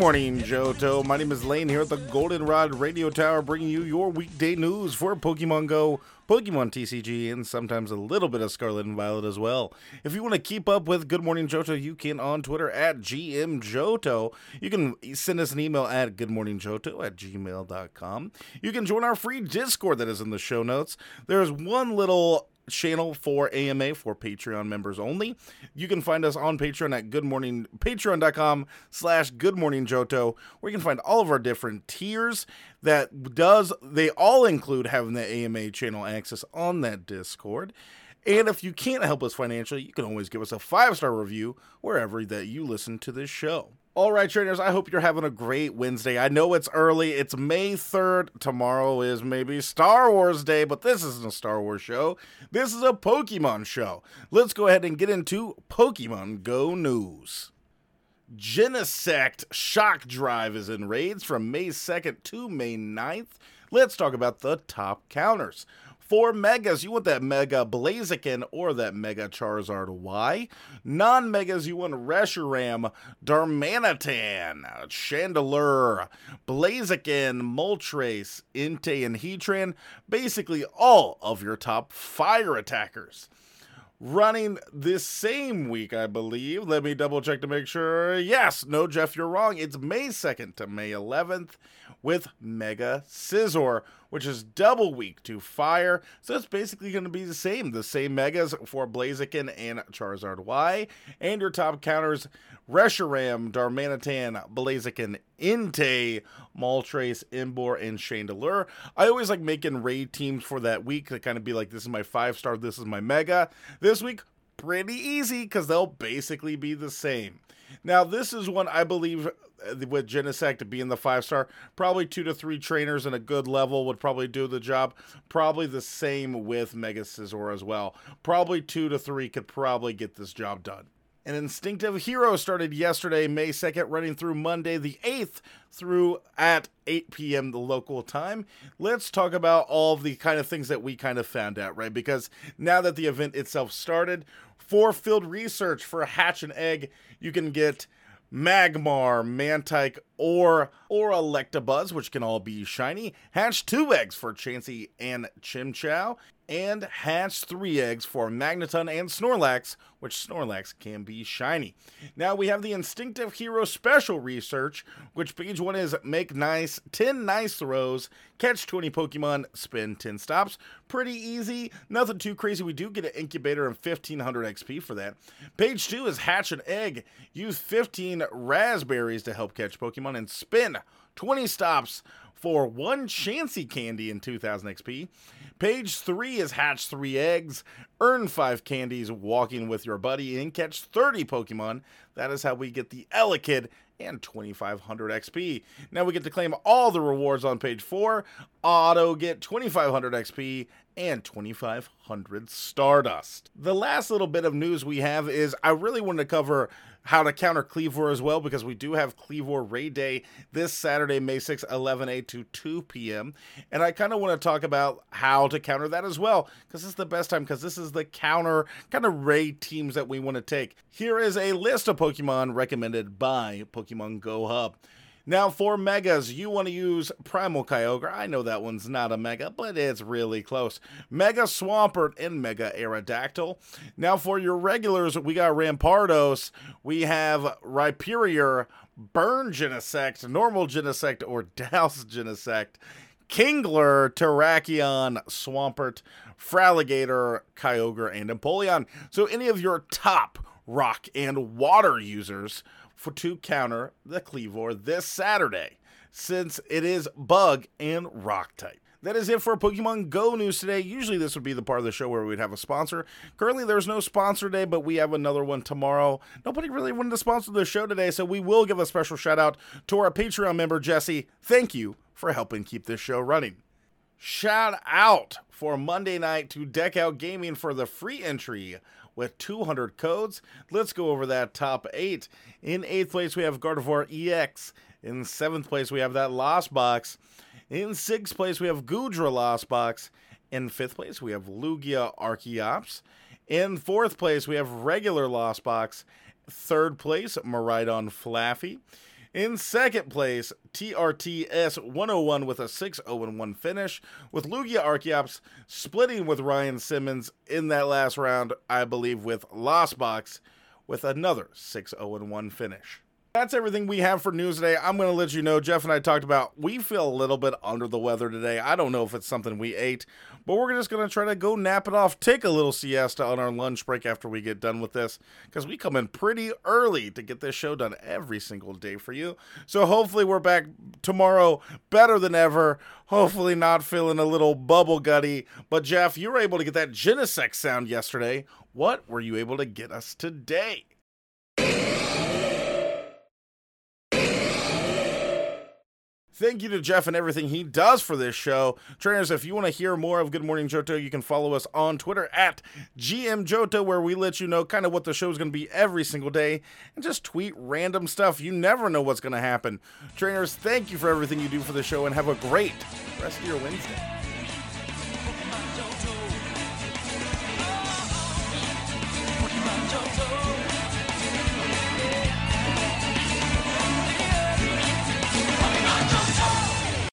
morning, Johto. My name is Lane here at the Goldenrod Radio Tower, bringing you your weekday news for Pokemon Go, Pokemon TCG, and sometimes a little bit of Scarlet and Violet as well. If you want to keep up with Good Morning Johto, you can on Twitter at GMJohto. You can send us an email at goodmorningjohto at gmail.com. You can join our free Discord that is in the show notes. There's one little channel for AMA for Patreon members only. You can find us on Patreon at good morning patreon.com slash good morning Johto, where you can find all of our different tiers that does they all include having the AMA channel access on that Discord. And if you can't help us financially, you can always give us a five star review wherever that you listen to this show. All right, trainers, I hope you're having a great Wednesday. I know it's early. It's May 3rd. Tomorrow is maybe Star Wars Day, but this isn't a Star Wars show. This is a Pokemon show. Let's go ahead and get into Pokemon Go news. Genesect Shock Drive is in raids from May 2nd to May 9th. Let's talk about the top counters. For megas, you want that Mega Blaziken or that Mega Charizard Y. Non megas, you want Reshiram, Darmanitan, Chandelure, Blaziken, Moltres, Entei, and Heatran. Basically, all of your top fire attackers running this same week, I believe. Let me double check to make sure. Yes, no, Jeff, you're wrong. It's May 2nd to May 11th with Mega Scizor, which is double weak to fire. So it's basically going to be the same. The same Megas for Blaziken and Charizard Y. And your top counters Reshiram, Darmanitan, Blaziken, Entei, Moltres, Emboar, and Chandelure. I always like making raid teams for that week to kind of be like, this is my five star, this is my mega. This week, pretty easy because they'll basically be the same. Now, this is one I believe uh, with Genesect being the five star, probably two to three trainers in a good level would probably do the job. Probably the same with Mega Scizor as well. Probably two to three could probably get this job done. An Instinctive Hero started yesterday, May 2nd, running through Monday the 8th through at 8 p.m. the local time. Let's talk about all the kind of things that we kind of found out, right? Because now that the event itself started, for field research for Hatch and Egg, you can get Magmar, Mantyke, or or Electabuzz, which can all be shiny. Hatch two eggs for Chansey and Chimchar, and hatch three eggs for Magneton and Snorlax, which Snorlax can be shiny. Now we have the Instinctive Hero Special Research, which page one is make nice 10 nice throws, catch 20 Pokemon, spin 10 stops. Pretty easy, nothing too crazy. We do get an incubator and 1500 XP for that. Page two is hatch an egg, use 15 raspberries to help catch Pokemon, and spin 20 stops for one Chansey candy in 2000 XP. Page 3 is hatch 3 eggs, earn 5 candies walking with your buddy, and catch 30 Pokemon. That is how we get the Elekid and 2500 XP. Now we get to claim all the rewards on page 4. Auto get 2500 XP and 2500 Stardust. The last little bit of news we have is I really wanted to cover how to counter Kleavor as well, because we do have Kleavor Raid Day this Saturday, May 6, 11 a to 2 p.m. And I kind of want to talk about how to counter that as well, because is the best time, because this is the counter kind of raid teams that we want to take. Here is a list of Pokemon recommended by Pokemon Go Hub. Now, for megas, you want to use Primal Kyogre. I know that one's not a mega, but it's really close. Mega Swampert and Mega Aerodactyl. Now, for your regulars, we got Rampardos. We have Rhyperior, Burn Genesect, Normal Genesect, or Douse Genesect. Kingler, Terrakion, Swampert, Feraligatr, Kyogre, and Empoleon. So, any of your top rock and water users for to counter the Kleavor this Saturday, since it is bug and rock type. That is it for Pokemon Go news today. Usually, this would be the part of the show where we'd have a sponsor. Currently, there's no sponsor day, but we have another one tomorrow. Nobody really wanted to sponsor the show today, so we will give a special shout out to our Patreon member, Jesse. Thank you for helping keep this show running. Shout out for Monday night to Deck Out Gaming for the free entry with 200 codes. Let's go over that top eight. In eighth place, we have Gardevoir EX. In seventh place, we have that Lost Box. In sixth place, we have Goodra Lost Box. In fifth place, we have Lugia Archeops. In fourth place, we have regular Lost Box. Third place, Miraidon Flaaffy. In second place, TRTS 101 with a 6 0 1 finish, with Lugia Archeops splitting with Ryan Simmons in that last round, I believe, with Lost Box with another 6 0 1 finish. That's everything we have for news today. I'm going to let you know, Jeff and I talked about we feel a little bit under the weather today. I don't know if it's something we ate, but we're just going to try to go nap it off, take a little siesta on our lunch break after we get done with this, because we come in pretty early to get this show done every single day for you. So hopefully we're back tomorrow better than ever. Hopefully not feeling a little bubble gutty. But Jeff, you were able to get that Genesect sound yesterday. What were you able to get us today? Thank you to Jeff and everything he does for this show. Trainers, if you want to hear more of Good Morning Johto, you can follow us on Twitter at GM Johto, where we let you know kind of what the show is going to be every single day and just tweet random stuff. You never know what's going to happen. Trainers, thank you for everything you do for the show and have a great rest of your Wednesday.